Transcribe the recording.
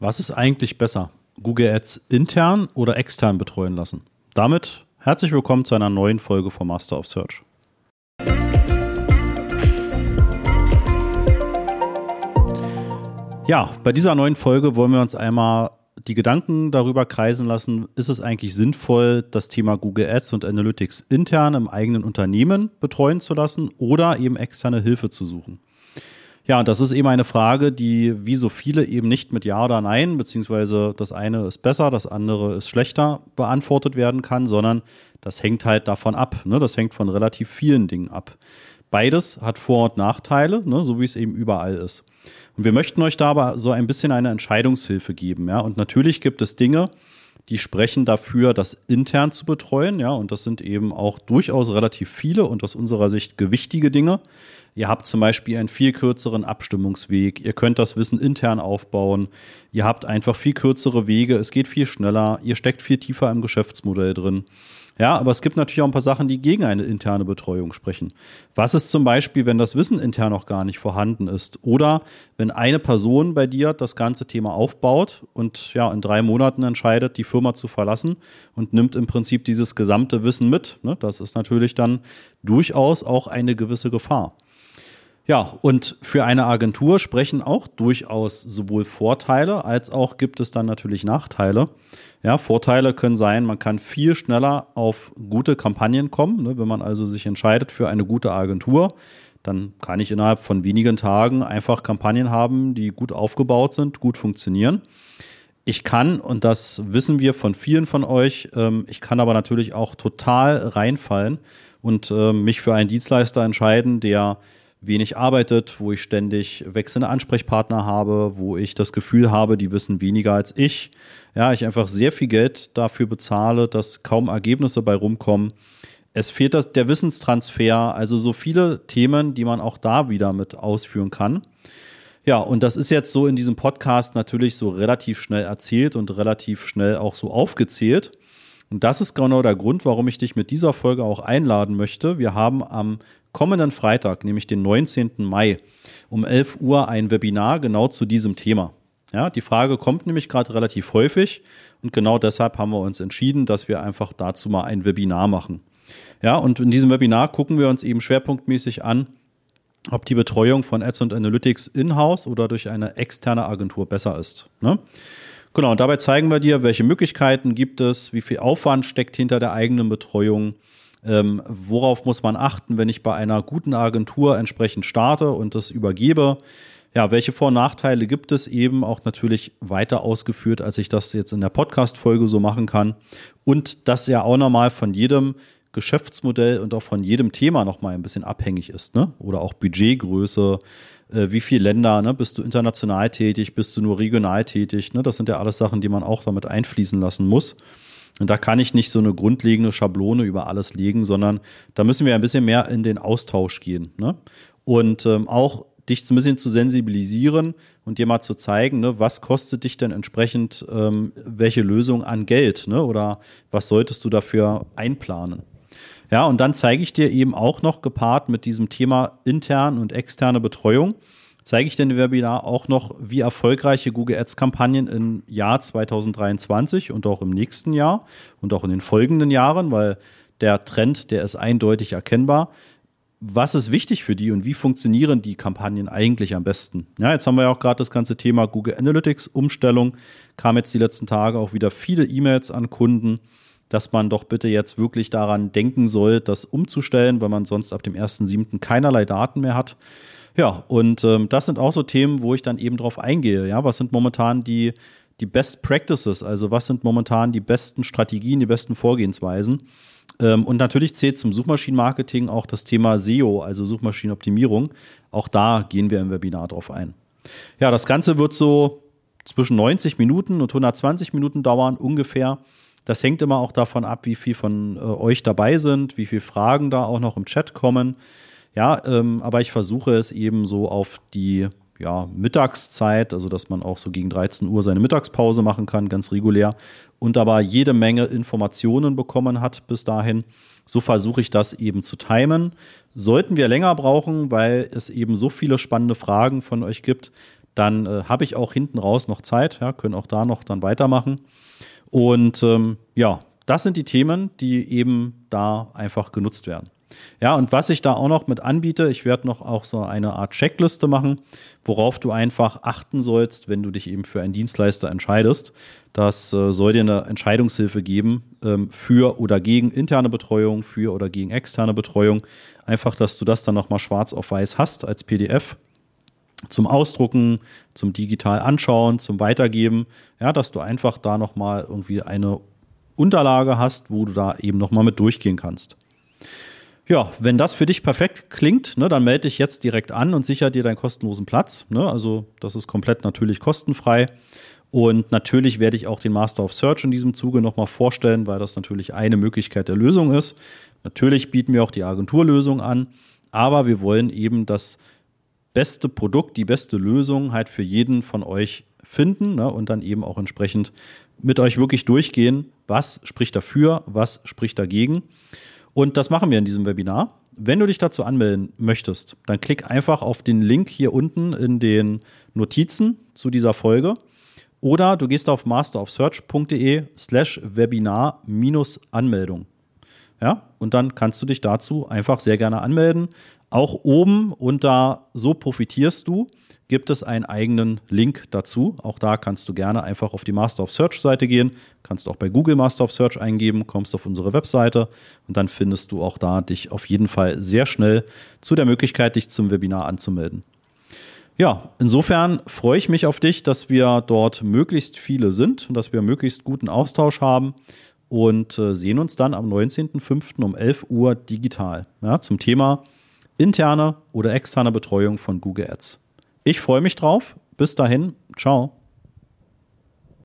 Was ist eigentlich besser? Google Ads intern oder extern betreuen lassen? Damit herzlich willkommen zu einer neuen Folge vom Master of Search. Ja, bei dieser neuen Folge wollen wir uns einmal die Gedanken darüber kreisen lassen, ist es eigentlich sinnvoll, das Thema Google Ads und Analytics intern im eigenen Unternehmen betreuen zu lassen oder eben externe Hilfe zu suchen. Ja, das ist eben eine Frage, die wie so viele eben nicht mit Ja oder Nein, beziehungsweise das eine ist besser, das andere ist schlechter beantwortet werden kann, sondern das hängt halt davon ab. Ne? Das hängt von relativ vielen Dingen ab. Beides hat Vor- und Nachteile, ne? so wie es eben überall ist. Und wir möchten euch da aber so ein bisschen eine Entscheidungshilfe geben. Ja? Und natürlich gibt es Dinge, die sprechen dafür, das intern zu betreuen. Ja, und das sind eben auch durchaus relativ viele und aus unserer Sicht gewichtige Dinge. Ihr habt zum Beispiel einen viel kürzeren Abstimmungsweg. Ihr könnt das Wissen intern aufbauen. Ihr habt einfach viel kürzere Wege. Es geht viel schneller. Ihr steckt viel tiefer im Geschäftsmodell drin. Ja, aber es gibt natürlich auch ein paar Sachen, die gegen eine interne Betreuung sprechen. Was ist zum Beispiel, wenn das Wissen intern noch gar nicht vorhanden ist? Oder wenn eine Person bei dir das ganze Thema aufbaut und ja, in drei Monaten entscheidet, die Firma zu verlassen und nimmt im Prinzip dieses gesamte Wissen mit. Ne? Das ist natürlich dann durchaus auch eine gewisse Gefahr. Ja, und für eine Agentur sprechen auch durchaus sowohl Vorteile als auch gibt es dann natürlich Nachteile. Ja, Vorteile können sein, man kann viel schneller auf gute Kampagnen kommen. Ne? Wenn man also sich entscheidet für eine gute Agentur, dann kann ich innerhalb von wenigen Tagen einfach Kampagnen haben, die gut aufgebaut sind, gut funktionieren. Ich kann, und das wissen wir von vielen von euch, ähm, ich kann aber natürlich auch total reinfallen und äh, mich für einen Dienstleister entscheiden, der wenig arbeitet, wo ich ständig wechselnde Ansprechpartner habe, wo ich das Gefühl habe, die wissen weniger als ich. Ja, ich einfach sehr viel Geld dafür bezahle, dass kaum Ergebnisse bei rumkommen. Es fehlt das, der Wissenstransfer, also so viele Themen, die man auch da wieder mit ausführen kann. Ja, und das ist jetzt so in diesem Podcast natürlich so relativ schnell erzählt und relativ schnell auch so aufgezählt. Und das ist genau der Grund, warum ich dich mit dieser Folge auch einladen möchte. Wir haben am kommenden Freitag, nämlich den 19. Mai, um 11 Uhr ein Webinar genau zu diesem Thema. Ja, die Frage kommt nämlich gerade relativ häufig und genau deshalb haben wir uns entschieden, dass wir einfach dazu mal ein Webinar machen. Ja, und in diesem Webinar gucken wir uns eben schwerpunktmäßig an, ob die Betreuung von Ads und Analytics in-house oder durch eine externe Agentur besser ist. Ne? Genau, und dabei zeigen wir dir, welche Möglichkeiten gibt es, wie viel Aufwand steckt hinter der eigenen Betreuung, ähm, worauf muss man achten, wenn ich bei einer guten Agentur entsprechend starte und das übergebe? Ja, welche Vor- und Nachteile gibt es eben auch natürlich weiter ausgeführt, als ich das jetzt in der Podcast-Folge so machen kann. Und das ja auch nochmal von jedem Geschäftsmodell und auch von jedem Thema nochmal ein bisschen abhängig ist, ne? Oder auch Budgetgröße, äh, wie viele Länder, ne? Bist du international tätig, bist du nur regional tätig, ne? Das sind ja alles Sachen, die man auch damit einfließen lassen muss. Und da kann ich nicht so eine grundlegende Schablone über alles legen, sondern da müssen wir ein bisschen mehr in den Austausch gehen. Ne? Und ähm, auch dich ein bisschen zu sensibilisieren und dir mal zu zeigen, ne, was kostet dich denn entsprechend ähm, welche Lösung an Geld ne? oder was solltest du dafür einplanen. Ja, und dann zeige ich dir eben auch noch gepaart mit diesem Thema interne und externe Betreuung, zeige ich denn im Webinar auch noch, wie erfolgreiche Google Ads-Kampagnen im Jahr 2023 und auch im nächsten Jahr und auch in den folgenden Jahren, weil der Trend, der ist eindeutig erkennbar. Was ist wichtig für die und wie funktionieren die Kampagnen eigentlich am besten? Ja, jetzt haben wir ja auch gerade das ganze Thema Google Analytics Umstellung. Kam jetzt die letzten Tage auch wieder viele E-Mails an Kunden, dass man doch bitte jetzt wirklich daran denken soll, das umzustellen, weil man sonst ab dem 1.7. keinerlei Daten mehr hat. Ja, und ähm, das sind auch so Themen, wo ich dann eben drauf eingehe. Ja, was sind momentan die, die Best Practices? Also, was sind momentan die besten Strategien, die besten Vorgehensweisen? Ähm, und natürlich zählt zum Suchmaschinenmarketing auch das Thema SEO, also Suchmaschinenoptimierung. Auch da gehen wir im Webinar drauf ein. Ja, das Ganze wird so zwischen 90 Minuten und 120 Minuten dauern, ungefähr. Das hängt immer auch davon ab, wie viel von äh, euch dabei sind, wie viele Fragen da auch noch im Chat kommen. Ja, ähm, aber ich versuche es eben so auf die ja, Mittagszeit, also dass man auch so gegen 13 Uhr seine Mittagspause machen kann, ganz regulär, und aber jede Menge Informationen bekommen hat bis dahin. So versuche ich das eben zu timen. Sollten wir länger brauchen, weil es eben so viele spannende Fragen von euch gibt, dann äh, habe ich auch hinten raus noch Zeit, ja, können auch da noch dann weitermachen. Und ähm, ja, das sind die Themen, die eben da einfach genutzt werden. Ja, und was ich da auch noch mit anbiete, ich werde noch auch so eine Art Checkliste machen, worauf du einfach achten sollst, wenn du dich eben für einen Dienstleister entscheidest. Das äh, soll dir eine Entscheidungshilfe geben ähm, für oder gegen interne Betreuung, für oder gegen externe Betreuung. Einfach, dass du das dann nochmal schwarz auf weiß hast als PDF zum Ausdrucken, zum digital anschauen, zum Weitergeben. Ja, dass du einfach da nochmal irgendwie eine Unterlage hast, wo du da eben nochmal mit durchgehen kannst. Ja, wenn das für dich perfekt klingt, ne, dann melde dich jetzt direkt an und sicher dir deinen kostenlosen Platz. Ne? Also das ist komplett natürlich kostenfrei. Und natürlich werde ich auch den Master of Search in diesem Zuge nochmal vorstellen, weil das natürlich eine Möglichkeit der Lösung ist. Natürlich bieten wir auch die Agenturlösung an, aber wir wollen eben das beste Produkt, die beste Lösung halt für jeden von euch finden ne, und dann eben auch entsprechend mit euch wirklich durchgehen, was spricht dafür, was spricht dagegen. Und das machen wir in diesem Webinar. Wenn du dich dazu anmelden möchtest, dann klick einfach auf den Link hier unten in den Notizen zu dieser Folge. Oder du gehst auf masterofsearch.de slash Webinar-Anmeldung. Ja, und dann kannst du dich dazu einfach sehr gerne anmelden. Auch oben unter So profitierst du gibt es einen eigenen Link dazu. Auch da kannst du gerne einfach auf die Master of Search Seite gehen. Kannst auch bei Google Master of Search eingeben, kommst auf unsere Webseite und dann findest du auch da dich auf jeden Fall sehr schnell zu der Möglichkeit, dich zum Webinar anzumelden. Ja, insofern freue ich mich auf dich, dass wir dort möglichst viele sind und dass wir möglichst guten Austausch haben und äh, sehen uns dann am 19.05. um 11 Uhr digital ja, zum Thema interne oder externe Betreuung von Google Ads. Ich freue mich drauf. Bis dahin, ciao.